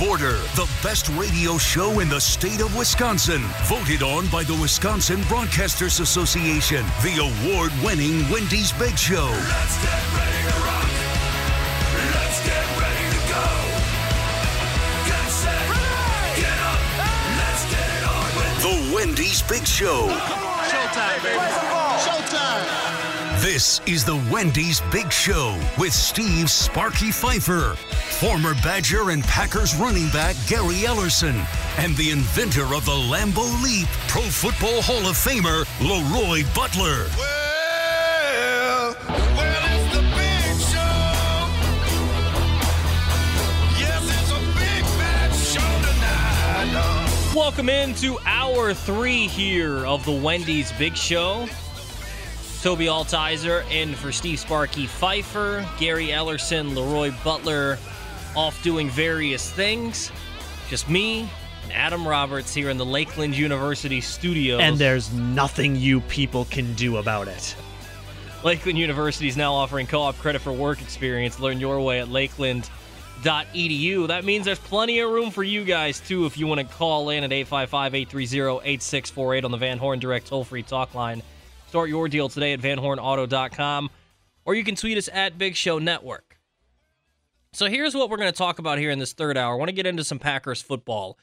Border the best radio show in the state of Wisconsin. Voted on by the Wisconsin Broadcasters Association. The award winning Wendy's Big Show. Let's get ready to rock. Let's get ready to go. Get set. Get up. Let's get it on with The Wendy's Big Show. Showtime, baby. Showtime. This is the Wendy's Big Show with Steve Sparky Pfeiffer, former Badger and Packers running back Gary Ellerson, and the inventor of the Lambeau Leap, Pro Football Hall of Famer Leroy Butler. Well, well, it's the big show. Yes, it's a big bad show tonight. Welcome into hour three here of the Wendy's Big Show. Toby Altizer in for Steve Sparky Pfeiffer, Gary Ellerson, Leroy Butler off doing various things. Just me and Adam Roberts here in the Lakeland University studio. And there's nothing you people can do about it. Lakeland University is now offering co-op credit for work experience. Learn your way at lakeland.edu. That means there's plenty of room for you guys too if you want to call in at 855-830-8648 on the Van Horn Direct toll-free talk line. Start your deal today at vanhornauto.com or you can tweet us at Big Show Network. So here's what we're going to talk about here in this third hour. I want to get into some Packers football.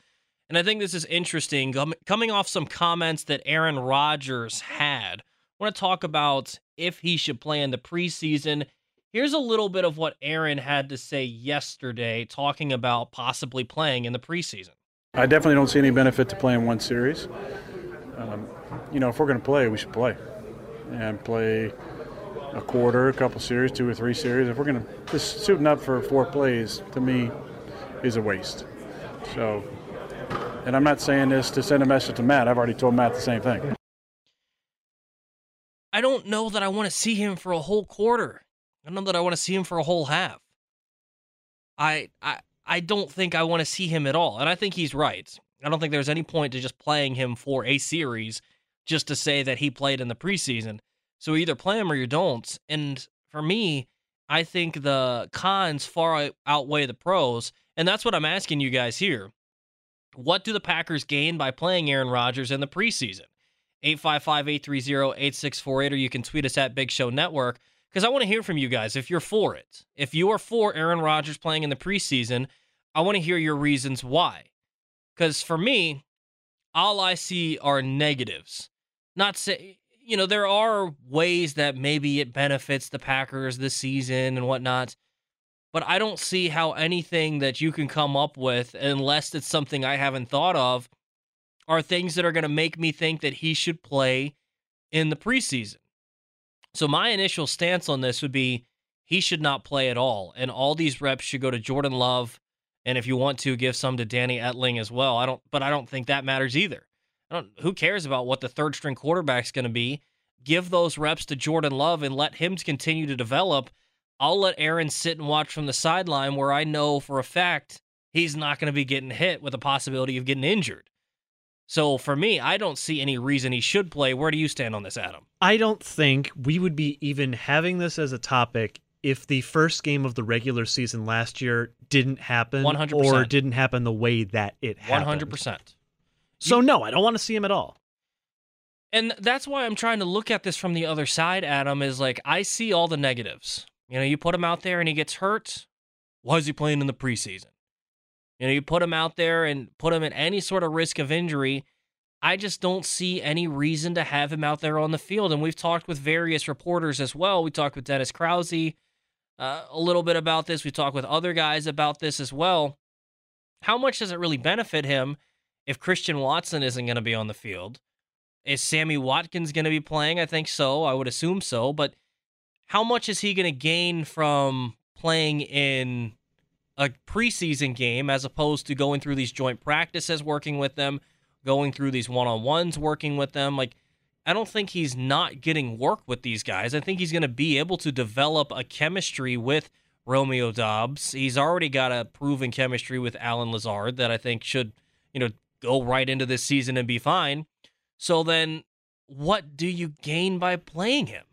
And I think this is interesting. Coming off some comments that Aaron Rodgers had, I want to talk about if he should play in the preseason. Here's a little bit of what Aaron had to say yesterday, talking about possibly playing in the preseason. I definitely don't see any benefit to playing one series. Um, you know, if we're going to play, we should play and play a quarter, a couple series, two or three series. If we're going to just suiting up for four plays, to me, is a waste. So, and I'm not saying this to send a message to Matt. I've already told Matt the same thing. I don't know that I want to see him for a whole quarter. I don't know that I want to see him for a whole half. I I I don't think I want to see him at all. And I think he's right. I don't think there's any point to just playing him for a series just to say that he played in the preseason. So either play him or you don't. And for me, I think the cons far outweigh the pros. And that's what I'm asking you guys here. What do the Packers gain by playing Aaron Rodgers in the preseason? 855-830-8648 or you can tweet us at Big Show Network because I want to hear from you guys if you're for it. If you are for Aaron Rodgers playing in the preseason, I want to hear your reasons why. Because for me, all I see are negatives. Not say, you know, there are ways that maybe it benefits the Packers this season and whatnot, but I don't see how anything that you can come up with, unless it's something I haven't thought of, are things that are going to make me think that he should play in the preseason. So my initial stance on this would be he should not play at all, and all these reps should go to Jordan Love, and if you want to, give some to Danny Etling as well. I don't, but I don't think that matters either. I don't. Who cares about what the third string quarterback's going to be? Give those reps to Jordan Love and let him continue to develop. I'll let Aaron sit and watch from the sideline where I know for a fact he's not going to be getting hit with the possibility of getting injured. So for me, I don't see any reason he should play. Where do you stand on this, Adam? I don't think we would be even having this as a topic if the first game of the regular season last year didn't happen 100%. or didn't happen the way that it happened. hundred percent. So no, I don't want to see him at all. And that's why I'm trying to look at this from the other side, Adam, is like I see all the negatives. You know, you put him out there and he gets hurt. Why is he playing in the preseason? You know, you put him out there and put him at any sort of risk of injury. I just don't see any reason to have him out there on the field. And we've talked with various reporters as well. We talked with Dennis Krause uh, a little bit about this. We talked with other guys about this as well. How much does it really benefit him if Christian Watson isn't going to be on the field. Is Sammy Watkins going to be playing? I think so. I would assume so. But how much is he going to gain from playing in a preseason game as opposed to going through these joint practices, working with them, going through these one on ones, working with them? Like, I don't think he's not getting work with these guys. I think he's going to be able to develop a chemistry with Romeo Doubs. He's already got a proven chemistry with Allen Lazard that I think should, you know, go right into this season and be fine. So then what do you gain by playing him?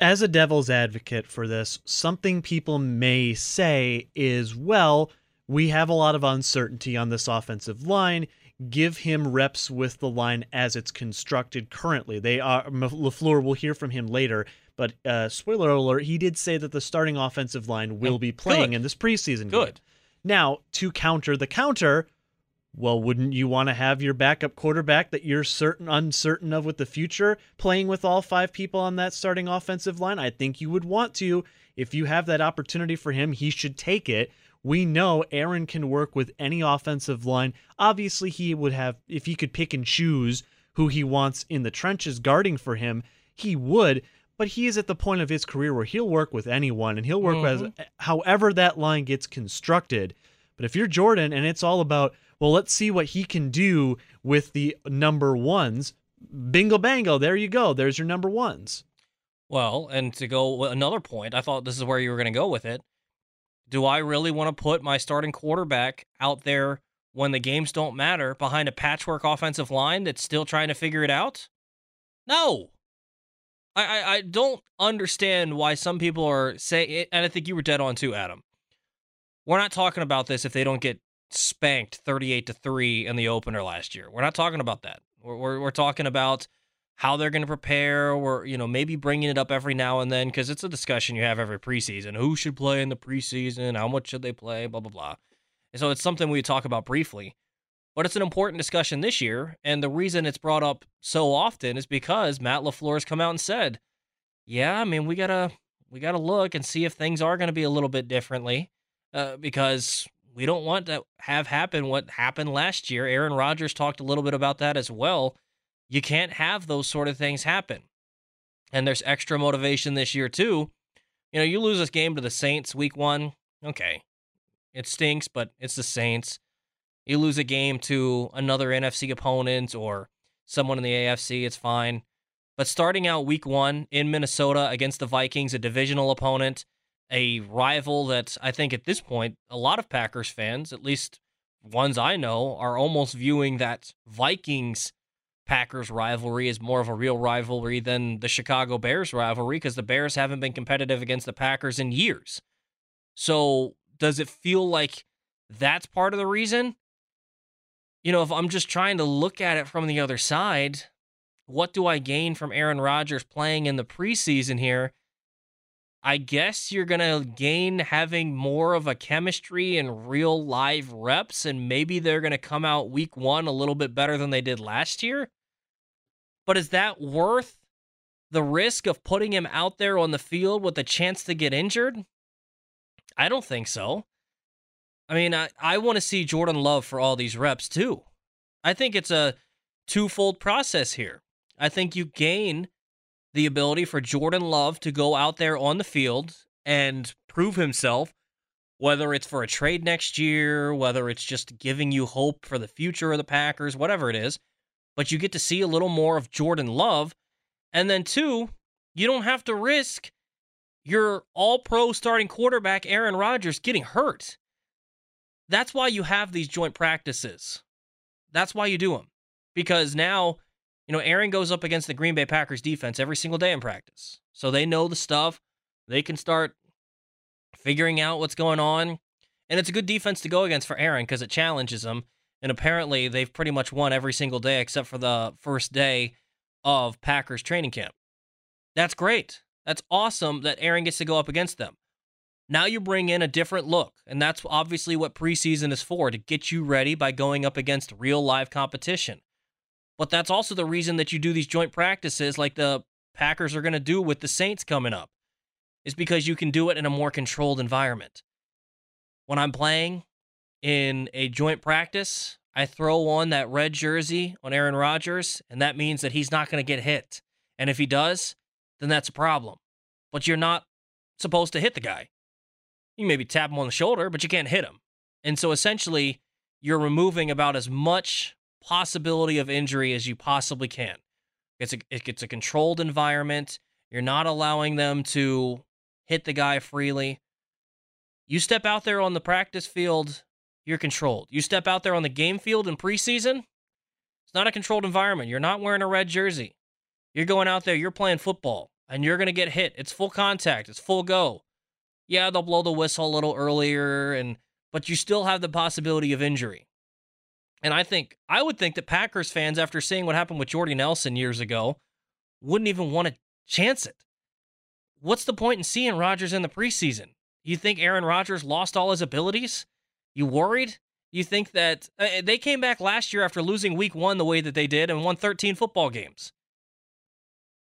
As a devil's advocate for this, something people may say is, well, we have a lot of uncertainty on this offensive line. Give him reps with the line as it's constructed currently. They are Lafleur. We'll hear from him later, but uh, spoiler alert: he did say that the starting offensive line will be playing Good. in this preseason. Good. Game. Now, to counter the counter, well, wouldn't you want to have your backup quarterback that you're certain uncertain of with the future playing with all five people on that starting offensive line? I think you would want to. If you have that opportunity for him, he should take it. We know Aaron can work with any offensive line. Obviously, he would have if he could pick and choose who he wants in the trenches guarding for him, he would. But he is at the point of his career where he'll work with anyone and he'll work with mm-hmm. however that line gets constructed. But if you're Jordan and it's all about, well, let's see what he can do with the number ones, bingo bango, there you go. There's your number ones. Well, and to go another point, I thought this is where you were going to go with it. Do I really want to put my starting quarterback out there when the games don't matter behind a patchwork offensive line that's still trying to figure it out? No. I, I, I don't understand why some people are saying, and I think you were dead on too, Adam. We're not talking about this if they don't get spanked 38 to 3 in the opener last year. We're not talking about that. We're, we're, we're talking about how they're going to prepare. Or you know maybe bringing it up every now and then because it's a discussion you have every preseason. Who should play in the preseason? How much should they play? Blah blah blah. And so it's something we talk about briefly. But it's an important discussion this year and the reason it's brought up so often is because matt LaFleur has come out and said yeah i mean we gotta we gotta look and see if things are going to be a little bit differently uh, because we don't want to have happen what happened last year aaron rodgers talked a little bit about that as well you can't have those sort of things happen. And there's extra motivation this year, too. You know, you lose this game to the Saints week one. Okay. It stinks, but it's the Saints. You lose a game to another NFC opponent or someone in the AFC, it's fine. But starting out week one in Minnesota against the Vikings, a divisional opponent, a rival that I think at this point, a lot of Packers fans, at least ones I know, are almost viewing that Vikings Packers rivalry is more of a real rivalry than the Chicago Bears rivalry because the Bears haven't been competitive against the Packers in years. So, does it feel like that's part of the reason? You know, if I'm just trying to look at it from the other side, what do I gain from Aaron Rodgers playing in the preseason here? I guess you're going to gain having more of a chemistry and real live reps, and maybe they're going to come out week one a little bit better than they did last year. But is that worth the risk of putting him out there on the field with a chance to get injured? I don't think so. I mean, I, I want to see Jordan Love for all these reps too. I think it's a twofold process here. I think you gain the ability for Jordan Love to go out there on the field and prove himself, whether it's for a trade next year, whether it's just giving you hope for the future of the Packers, whatever it is but you get to see a little more of Jordan Love. And then, two, you don't have to risk your all pro starting quarterback, Aaron Rodgers, getting hurt. That's why you have these joint practices. That's why you do them. Because now, you know, Aaron goes up against the Green Bay Packers defense every single day in practice. So they know the stuff. They can start figuring out what's going on. And it's a good defense to go against for Aaron because it challenges him. And apparently, they've pretty much won every single day except for the first day of Packers training camp. That's great. That's awesome that Aaron gets to go up against them. Now you bring in a different look, and that's obviously what preseason is for to get you ready by going up against real live competition. But that's also the reason that you do these joint practices like the Packers are going to do with the Saints coming up, is because you can do it in a more controlled environment. When I'm playing, in a joint practice, I throw on that red jersey on Aaron Rodgers, and that means that he's not going to get hit. And if he does, then that's a problem. But you're not supposed to hit the guy. You maybe tap him on the shoulder, but you can't hit him. And so essentially, you're removing about as much possibility of injury as you possibly can. It's a a controlled environment. You're not allowing them to hit the guy freely. You step out there on the practice field, you're controlled. You step out there on the game field in preseason, it's not a controlled environment. You're not wearing a red jersey. You're going out there, you're playing football, and you're going to get hit. It's full contact, it's full go. Yeah, they'll blow the whistle a little earlier and but you still have the possibility of injury. And I think I would think that Packers fans after seeing what happened with Jordy Nelson years ago wouldn't even want to chance it. What's the point in seeing Rodgers in the preseason? You think Aaron Rodgers lost all his abilities? You worried? You think that uh, they came back last year after losing week one the way that they did and won 13 football games?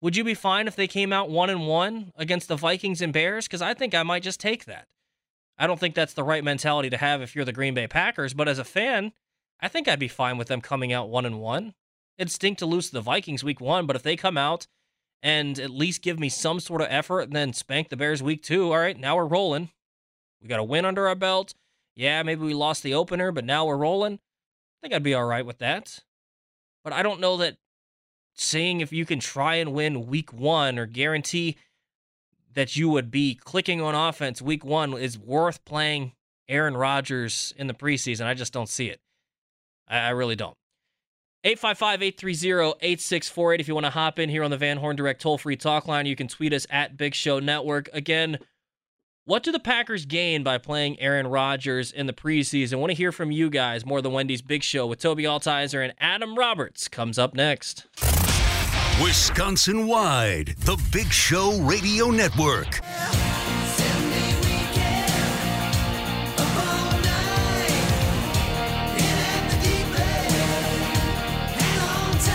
Would you be fine if they came out one and one against the Vikings and Bears? Because I think I might just take that. I don't think that's the right mentality to have if you're the Green Bay Packers, but as a fan, I think I'd be fine with them coming out one and one. It'd stink to lose to the Vikings week one, but if they come out and at least give me some sort of effort and then spank the Bears week two, all right, now we're rolling. We got a win under our belt. Yeah, maybe we lost the opener, but now we're rolling. I think I'd be all right with that. But I don't know that saying if you can try and win week one or guarantee that you would be clicking on offense week one is worth playing Aaron Rodgers in the preseason. I just don't see it. I, I really don't. 855 830 8648. If you want to hop in here on the Van Horn Direct toll free talk line, you can tweet us at Big Show Network. Again, what do the Packers gain by playing Aaron Rodgers in the preseason? I want to hear from you guys. More than Wendy's Big Show with Toby Altizer and Adam Roberts comes up next. Wisconsin wide, the Big Show Radio Network.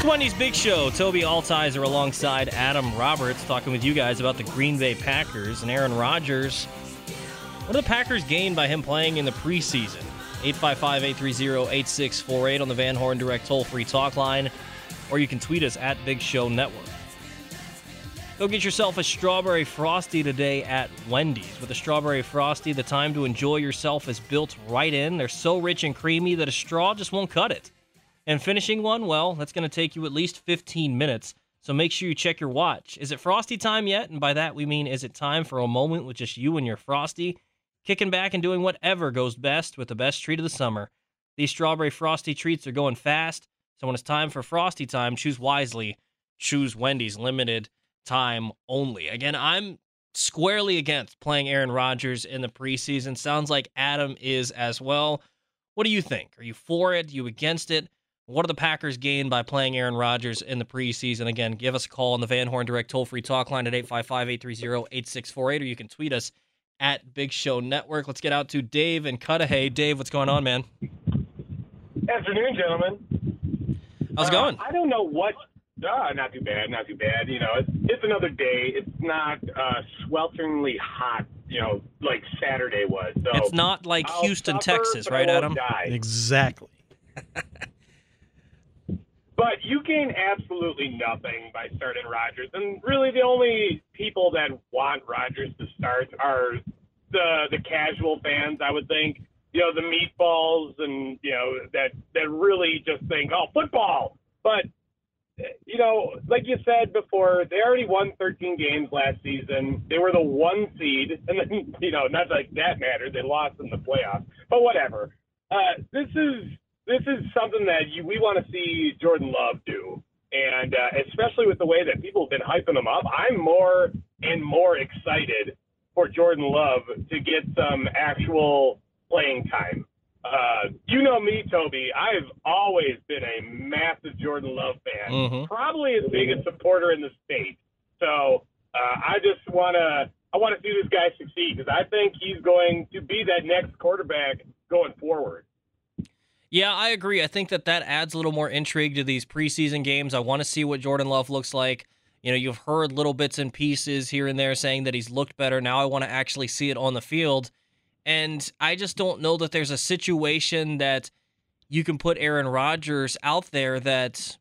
Wendy's Big Show. Toby Altizer alongside Adam Roberts talking with you guys about the Green Bay Packers and Aaron Rodgers. What do the Packers gain by him playing in the preseason? 855 830 8648 on the Van Horn Direct toll free talk line, or you can tweet us at Big Show Network. Go get yourself a strawberry frosty today at Wendy's. With a strawberry frosty, the time to enjoy yourself is built right in. They're so rich and creamy that a straw just won't cut it. And finishing one, well, that's going to take you at least 15 minutes. So make sure you check your watch. Is it frosty time yet? And by that we mean, is it time for a moment with just you and your frosty? Kicking back and doing whatever goes best with the best treat of the summer. These strawberry frosty treats are going fast. So when it's time for frosty time, choose wisely. Choose Wendy's limited time only. Again, I'm squarely against playing Aaron Rodgers in the preseason. Sounds like Adam is as well. What do you think? Are you for it? Are you against it? What do the Packers gain by playing Aaron Rodgers in the preseason? Again, give us a call on the Van Horn Direct toll free talk line at 855 830 8648, or you can tweet us at Big Show Network. Let's get out to Dave and Cudahy. Dave, what's going on, man? Afternoon, gentlemen. How's it Uh, going? I don't know what. Uh, not too bad, not too bad. You know, it's, it's another day. It's not uh, swelteringly hot, you know, like Saturday was. So It's not like I'll Houston, suffer, Texas, right, Adam? Die. Exactly. But you gain absolutely nothing by starting Rodgers, and really the only people that want Rodgers to start are the the casual fans. I would think, you know, the meatballs, and you know that that really just think, oh, football. But you know, like you said before, they already won 13 games last season. They were the one seed, and then you know, not like that mattered. They lost in the playoffs, but whatever. Uh, this is this is something that you, we want to see Jordan Love do, and uh, especially with the way that people have been hyping him up, I'm more and more excited for Jordan Love to get some actual playing time. Uh, you know me, Toby. I've always been a massive Jordan Love fan, Mhm. probably his biggest supporter in the state. So uh, I just want to I want to see this guy succeed because I think he's going to be that next quarterback going forward. Yeah, I agree. I think that that adds a little more intrigue to these preseason games. I want to see what Jordan Love looks like. You know, you've heard little bits and pieces here and there saying that he's looked better. Now I want to actually see it on the field. And I just don't know that there's a situation that you can put Aaron Rodgers out there that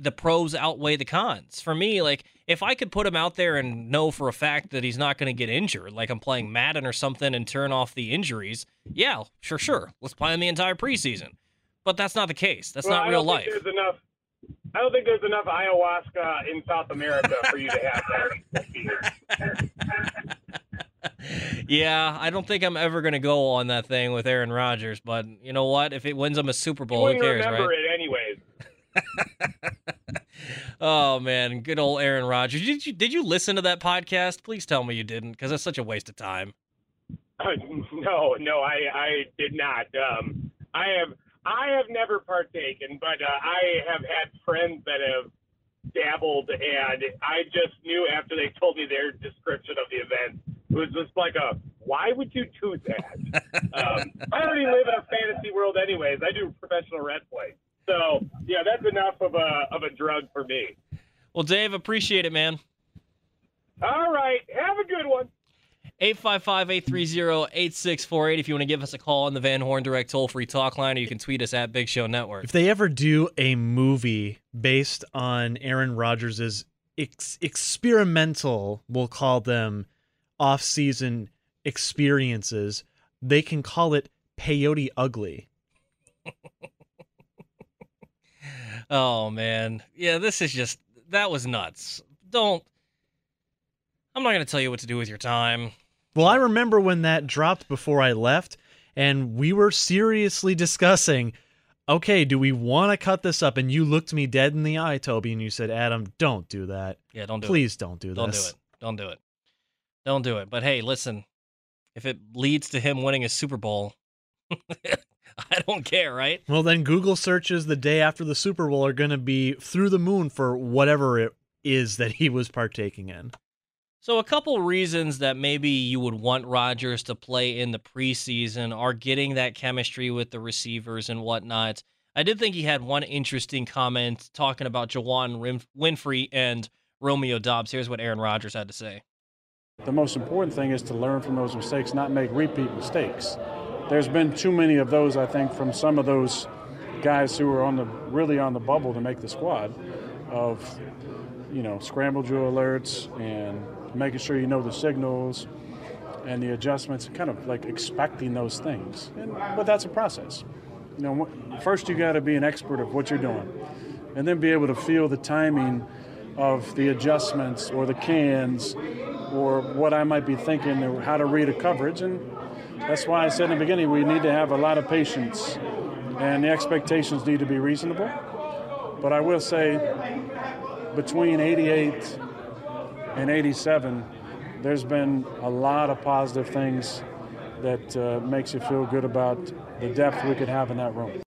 the pros outweigh the cons. For me, like if I could put him out there and know for a fact that he's not going to get injured, like I'm playing Madden or something and turn off the injuries, yeah, sure, sure. Let's play him the entire preseason. But that's not the case. That's Well, not real life. There's enough. I don't think there's enough ayahuasca in South America for you to have that. Yeah, I don't think I'm ever going to go on that thing with Aaron Rodgers, but you know what? If it wins him a Super Bowl, who cares, remember right? it anyways. Oh man, good old Aaron Rodgers. Did you did you listen to that podcast? Please tell me you didn't, because that's such a waste of time. no, no, I, I did not. Um, I have, I have never partaken, but uh, I have had friends that have dabbled, and I just knew after they told me their description of the event, it was just like a, why would you do that? um, I already live in a fantasy world, anyways. I do professional red play, so yeah, that's enough of a of a drug for me. Well, Dave, appreciate it, man. All right, have a good one. 855-830-8648 if you want to give us a call on the Van Horn Direct toll-free talk line, or you can tweet us at Big Show Network. If they ever do a movie based on Aaron Rodgers' ex- experimental, we'll call them off-season experiences, they can call it Peyote Ugly. Oh man. Yeah, this is just that was nuts. Don't I'm not going to tell you what to do with your time. Well, I remember when that dropped before I left, and we were seriously discussing okay, do we want to cut this up? And you looked me dead in the eye, Toby, and you said, Adam, don't do that. Yeah, don't do it. Please don't do this. Don't do it. Don't do it. Don't do it. But hey, listen, if it leads to him winning a Super Bowl, I don't care, right? Well, then Google searches the day after the Super Bowl are going to be through the moon for whatever it is that he was partaking in. So, a couple reasons that maybe you would want Rodgers to play in the preseason are getting that chemistry with the receivers and whatnot. I did think he had one interesting comment talking about Juwann Winfree and Romeo Doubs. Here's what Aaron Rodgers had to say. The most important thing is to learn from those mistakes, not make repeat mistakes. There's been too many of those, I think, from some of those guys who were on the really on the bubble to make the squad, of you know scramble drill alerts and making sure you know the signals and the adjustments, kind of like expecting those things. And, but that's a process. You know, first you got to be an expert of what you're doing, and then be able to feel the timing of the adjustments or the cans or what I might be thinking or how to read a coverage. And that's why I said in the beginning we need to have a lot of patience and the expectations need to be reasonable. But I will say between 88 and 87, there's been a lot of positive things that uh, makes you feel good about the depth we could have in that room.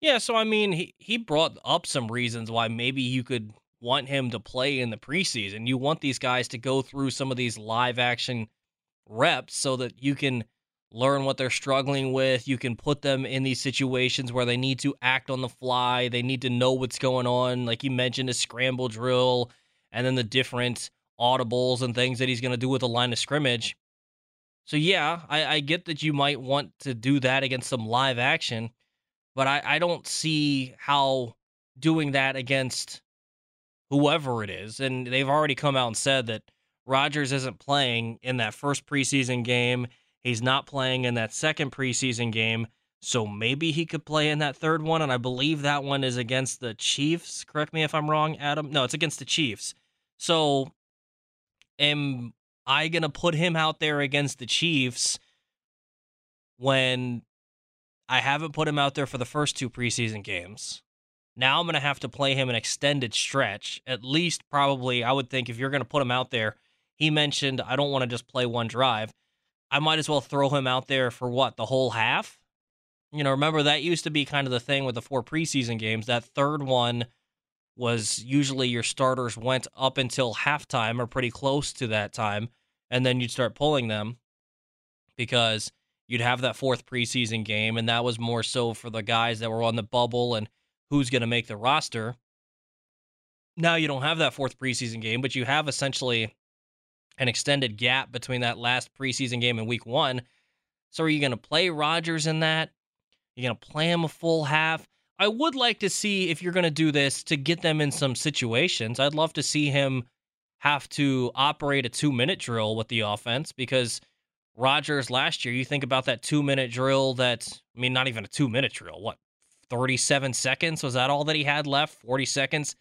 Yeah, so I mean, he, he brought up some reasons why maybe you could want him to play in the preseason. You want these guys to go through some of these live action reps so that you can learn what they're struggling with. You can put them in these situations where they need to act on the fly. They need to know what's going on. Like you mentioned, a scramble drill and then the different audibles and things that he's going to do with the line of scrimmage. So, yeah, I, I get that you might want to do that against some live action, but I, I don't see how doing that against whoever it is, and they've already come out and said that Rodgers isn't playing in that first preseason game. He's not playing in that second preseason game. So maybe he could play in that third one. And I believe that one is against the Chiefs. Correct me if I'm wrong, Adam. No, it's against the Chiefs. So am I going to put him out there against the Chiefs when I haven't put him out there for the first two preseason games? Now I'm going to have to play him an extended stretch. At least, probably, I would think if you're going to put him out there, he mentioned, I don't want to just play one drive. I might as well throw him out there for what, the whole half? You know, remember that used to be kind of the thing with the four preseason games. That third one was usually your starters went up until halftime or pretty close to that time, and then you'd start pulling them because you'd have that fourth preseason game, and that was more so for the guys that were on the bubble and who's going to make the roster. Now you don't have that fourth preseason game, but you have essentially an extended gap between that last preseason game and week one. So are you going to play Rodgers in that? You're going to play him a full half. I would like to see if you're going to do this to get them in some situations. I'd love to see him have to operate a two minute drill with the offense because Rodgers last year, you think about that two minute drill that, I mean, not even a two minute drill. What, 37 seconds? Was that all that he had left? 40 seconds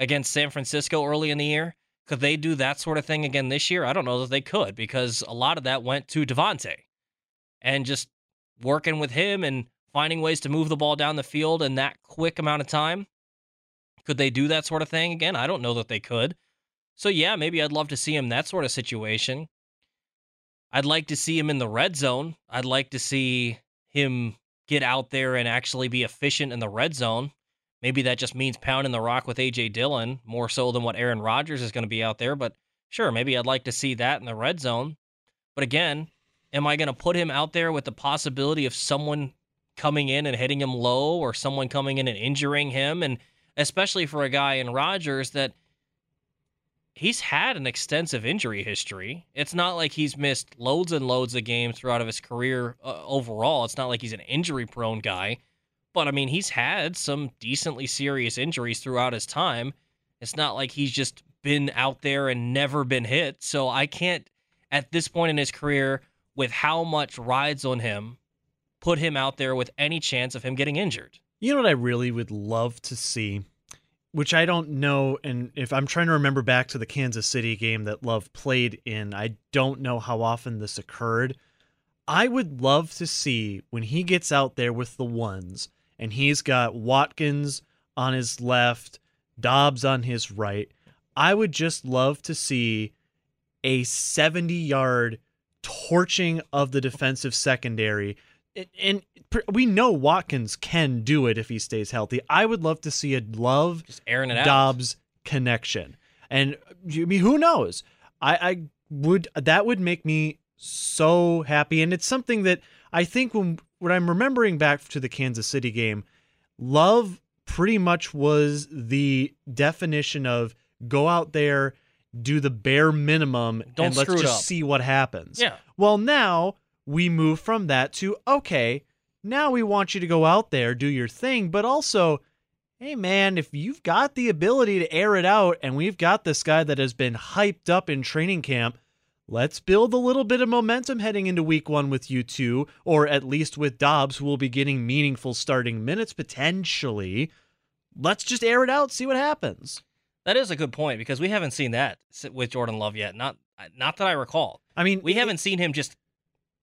against San Francisco early in the year? Could they do that sort of thing again this year? I don't know that they could because a lot of that went to Davante and just working with him and finding ways to move the ball down the field in that quick amount of time. Could they do that sort of thing again? I don't know that they could. So, yeah, maybe I'd love to see him that sort of situation. I'd like to see him in the red zone. I'd like to see him get out there and actually be efficient in the red zone. Maybe that just means pounding the rock with AJ Dillon more so than what Aaron Rodgers is going to be out there. But sure, maybe I'd like to see that in the red zone. But again, am I going to put him out there with the possibility of someone coming in and hitting him low or someone coming in and injuring him? And especially for a guy in Rodgers that he's had an extensive injury history. It's not like he's missed loads and loads of games throughout of his career uh, overall. It's not like he's an injury prone guy. But I mean, he's had some decently serious injuries throughout his time. It's not like he's just been out there and never been hit. So I can't, at this point in his career, with how much rides on him, put him out there with any chance of him getting injured. You know what I really would love to see, which I don't know, and if I'm trying to remember back to the Kansas City game that Love played in, I don't know how often this occurred. I would love to see when he gets out there with the ones and he's got Watkins on his left, Doubs on his right. I would just love to see a 70 yard torching of the defensive secondary. And- we know Watkins can do it if he stays healthy. I would love to see a Love Just airing it out. Doubs connection. And I mean, who knows? I, I would that would make me so happy. And it's something that I think when when I'm remembering back to the Kansas City game, Love pretty much was the definition of go out there, do the bare minimum, Don't and let's just up. see what happens. Yeah. Well, now we move from that to okay, now we want you to go out there, do your thing, but also, hey man, if you've got the ability to air it out and we've got this guy that has been hyped up in training camp, let's build a little bit of momentum heading into week one with you two, or at least with Doubs, who will be getting meaningful starting minutes potentially. Let's just air it out, see what happens. That is a good point because we haven't seen that with Jordan Love yet. Not not that I recall. I mean, We haven't seen him just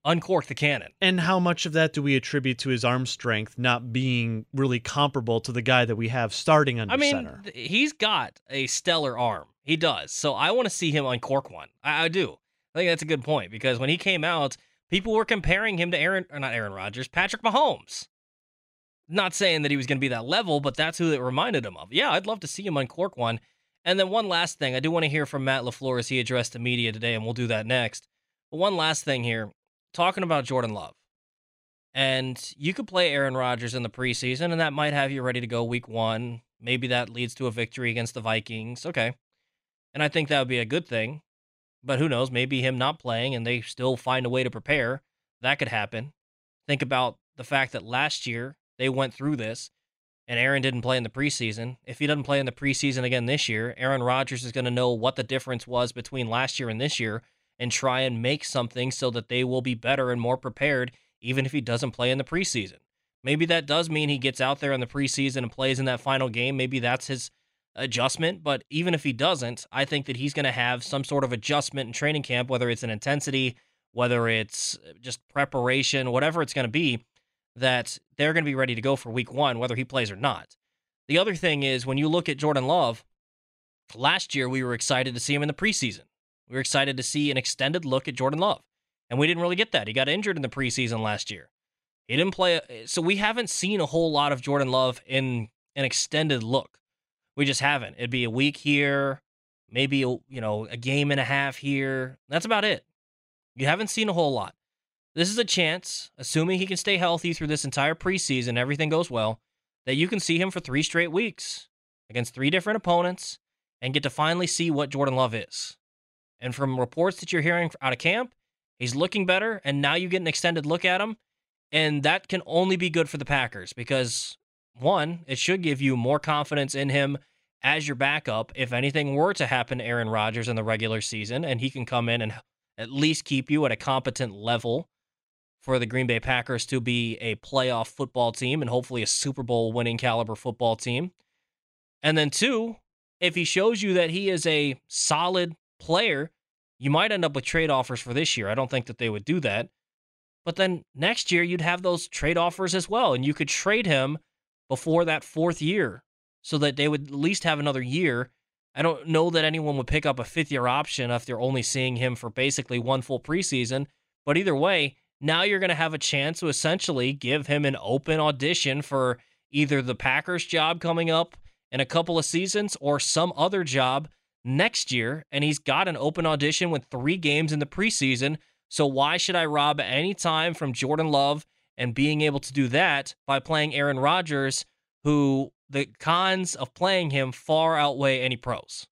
uncork the cannon. And how much of that do we attribute to his arm strength not being really comparable to the guy that we have starting under I mean, center? he's got a stellar arm. He does. So I want to see him uncork one. I, I do. I think that's a good point because when he came out, people were comparing him to Aaron, or not Aaron Rodgers, Patrick Mahomes. Not saying that he was going to be that level, but that's who it reminded him of. Yeah, I'd love to see him uncork one. And then one last thing, I do want to hear from Matt LaFleur as he addressed the media today, and we'll do that next. But one last thing here, talking about Jordan Love. And you could play Aaron Rodgers in the preseason, and that might have you ready to go week one. Maybe that leads to a victory against the Vikings. Okay. And I think that would be a good thing. But who knows? Maybe him not playing and they still find a way to prepare. That could happen. Think about the fact that last year they went through this and Aaron didn't play in the preseason. If he doesn't play in the preseason again this year, Aaron Rodgers is going to know what the difference was between last year and this year and try and make something so that they will be better and more prepared, even if he doesn't play in the preseason. Maybe that does mean he gets out there in the preseason and plays in that final game. Maybe that's his adjustment. But even if he doesn't, I think that he's going to have some sort of adjustment in training camp, whether it's an intensity, whether it's uh, just preparation, whatever it's going to be, that they're going to be ready to go for week one, whether he plays or not. The other thing is when you look at Jordan Love, last year we were excited to see him in the preseason. We were excited to see an extended look at Jordan Love. And we didn't really get that. He got injured in the preseason last year. He didn't play. So we haven't seen a whole lot of Jordan Love in an extended look. We just haven't. It'd be a week here, maybe you know a game and a half here. That's about it. You haven't seen a whole lot. This is a chance, assuming he can stay healthy through this entire preseason, everything goes well, that you can see him for three straight weeks against three different opponents and get to finally see what Jordan Love is. And from reports that you're hearing out of camp, he's looking better. And now you get an extended look at him. And that can only be good for the Packers because, one, it should give you more confidence in him as your backup if anything were to happen to Aaron Rodgers in the regular season, and he can come in and at least keep you at a competent level for the Green Bay Packers to be a playoff football team and hopefully a Super Bowl winning caliber football team. And then, two, if he shows you that he is a solid player, you might end up with trade offers for this year. I don't think that they would do that. But then next year, you'd have those trade offers as well, and you could trade him before that fourth year so that they would at least have another year. I don't know that anyone would pick up a fifth year option if they're only seeing him for basically one full preseason. But either way, now you're going to have a chance to essentially give him an open audition for either the Packers job coming up in a couple of seasons or some other job next year. And he's got an open audition with three games in the preseason. So why should I rob any time from Jordan Love and being able to do that by playing Aaron Rodgers, who the cons of playing him far outweigh any pros?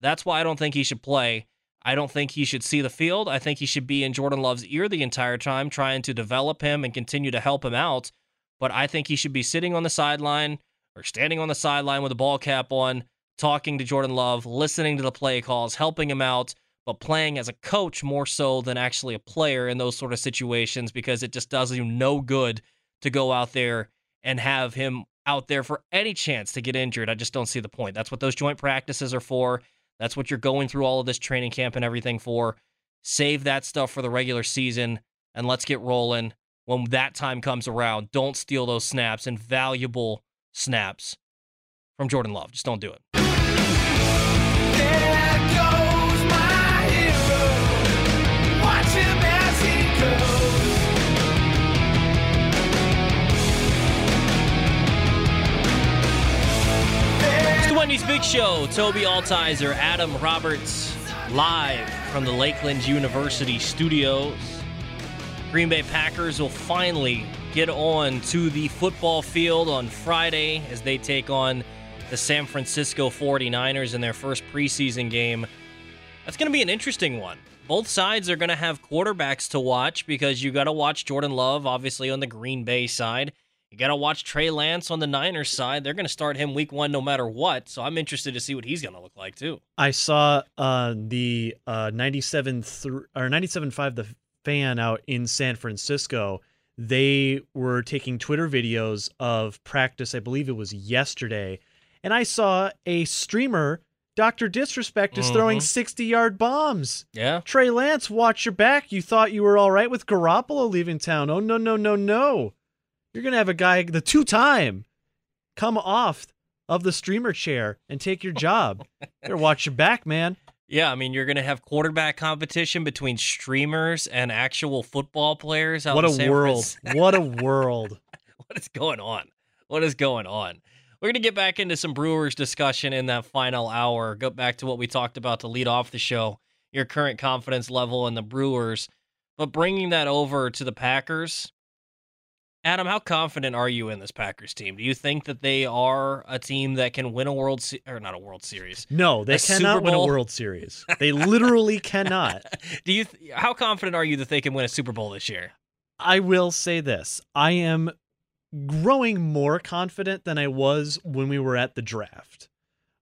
That's why I don't think he should play. I don't think he should see the field. I think he should be in Jordan Love's ear the entire time, trying to develop him and continue to help him out. But I think he should be sitting on the sideline or standing on the sideline with a ball cap on, talking to Jordan Love, listening to the play calls, helping him out, but playing as a coach more so than actually a player in those sort of situations because it just does you no good to go out there and have him out there for any chance to get injured. I just don't see the point. That's what those joint practices are for. That's what you're going through all of this training camp and everything for. Save that stuff for the regular season and let's get rolling when that time comes around. Don't steal those snaps and valuable snaps from Jordan Love. Just don't do it. There Wendy's Big Show. Toby Altizer, Adam Roberts, live from the Lakeland University studios. Green Bay Packers will finally get on to the football field on Friday as they take on the San Francisco 49ers in their first preseason game. That's going to be an interesting one. Both sides are going to have quarterbacks to watch because you got to watch Jordan Love, obviously, on the Green Bay side. You got to watch Trey Lance on the Niners side. They're going to start him week one no matter what. So I'm interested to see what he's going to look like, too. I saw uh, the uh, 97 th- or 97.5 the fan out in San Francisco. They were taking Twitter videos of practice. I believe it was yesterday, and I saw a streamer. Dr. Disrespect is throwing Mhm. 60 yard bombs. Yeah. Trey Lance, watch your back. You thought you were all right with Garoppolo leaving town. Oh, no, no, no, no. You're going to have a guy, the two time, come off of the streamer chair and take your job. Better watch your back, man. Yeah, I mean, you're going to have quarterback competition between streamers and actual football players. What a world. What a world. what is going on? What is going on? We're going to get back into some Brewers discussion in that final hour. Go back to what we talked about to lead off the show your current confidence level in the Brewers. But bringing that over to the Packers, Adam, how confident are you in this Packers team? Do you think that they are a team that can win a World Se- or not a World Series? No, they A cannot win a World Series. They literally cannot. Do you? Th- how confident are you that they can win a Super Bowl this year? I will say this. I am growing more confident than I was when we were at the draft.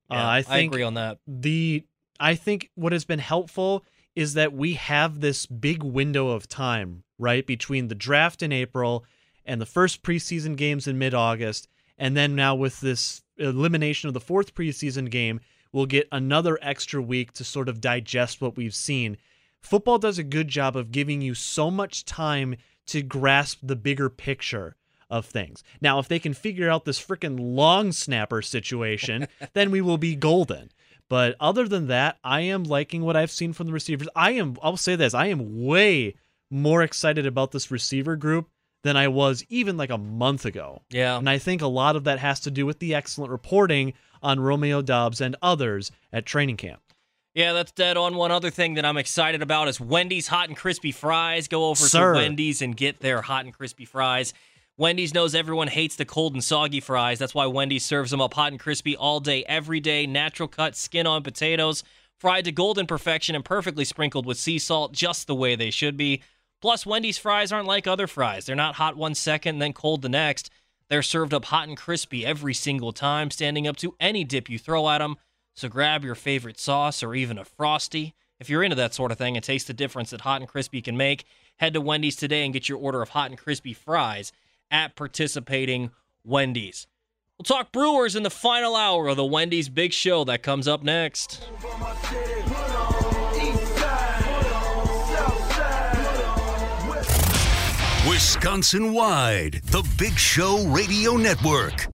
uh, Yeah, I think agree on that. the I think what has been helpful is that we have this big window of time, right, between the draft in April and the first preseason games in mid-August, and then now with this elimination of the fourth preseason game, we'll get another extra week to sort of digest what we've seen. Football does a good job of giving you so much time to grasp the bigger picture of things. Now, if they can figure out this freaking long snapper situation, then we will be golden. But other than that, I am liking what I've seen from the receivers. I am I'll say this, I am way more excited about this receiver group than I was even like a month ago. Yeah. And I think a lot of that has to do with the excellent reporting on Romeo Doubs and others at training camp. Yeah, that's dead on. One other thing that I'm excited about is Wendy's hot and crispy fries. Go over Sir. to Wendy's and get their hot and crispy fries. Wendy's knows everyone hates the cold and soggy fries. That's why Wendy's serves them up hot and crispy all day, every day. Natural cut, skin on potatoes, fried to golden perfection and perfectly sprinkled with sea salt, just the way they should be. Plus, Wendy's fries aren't like other fries. They're not hot one second then cold the next. They're served up hot and crispy every single time, standing up to any dip you throw at them. So grab your favorite sauce or even a Frosty. If you're into that sort of thing and taste the difference that hot and crispy can make, head to Wendy's today and get your order of hot and crispy fries at participating Wendy's. We'll talk Brewers in the final hour of the Wendy's Big Show that comes up next. Wisconsin wide, the Big Show Radio Network.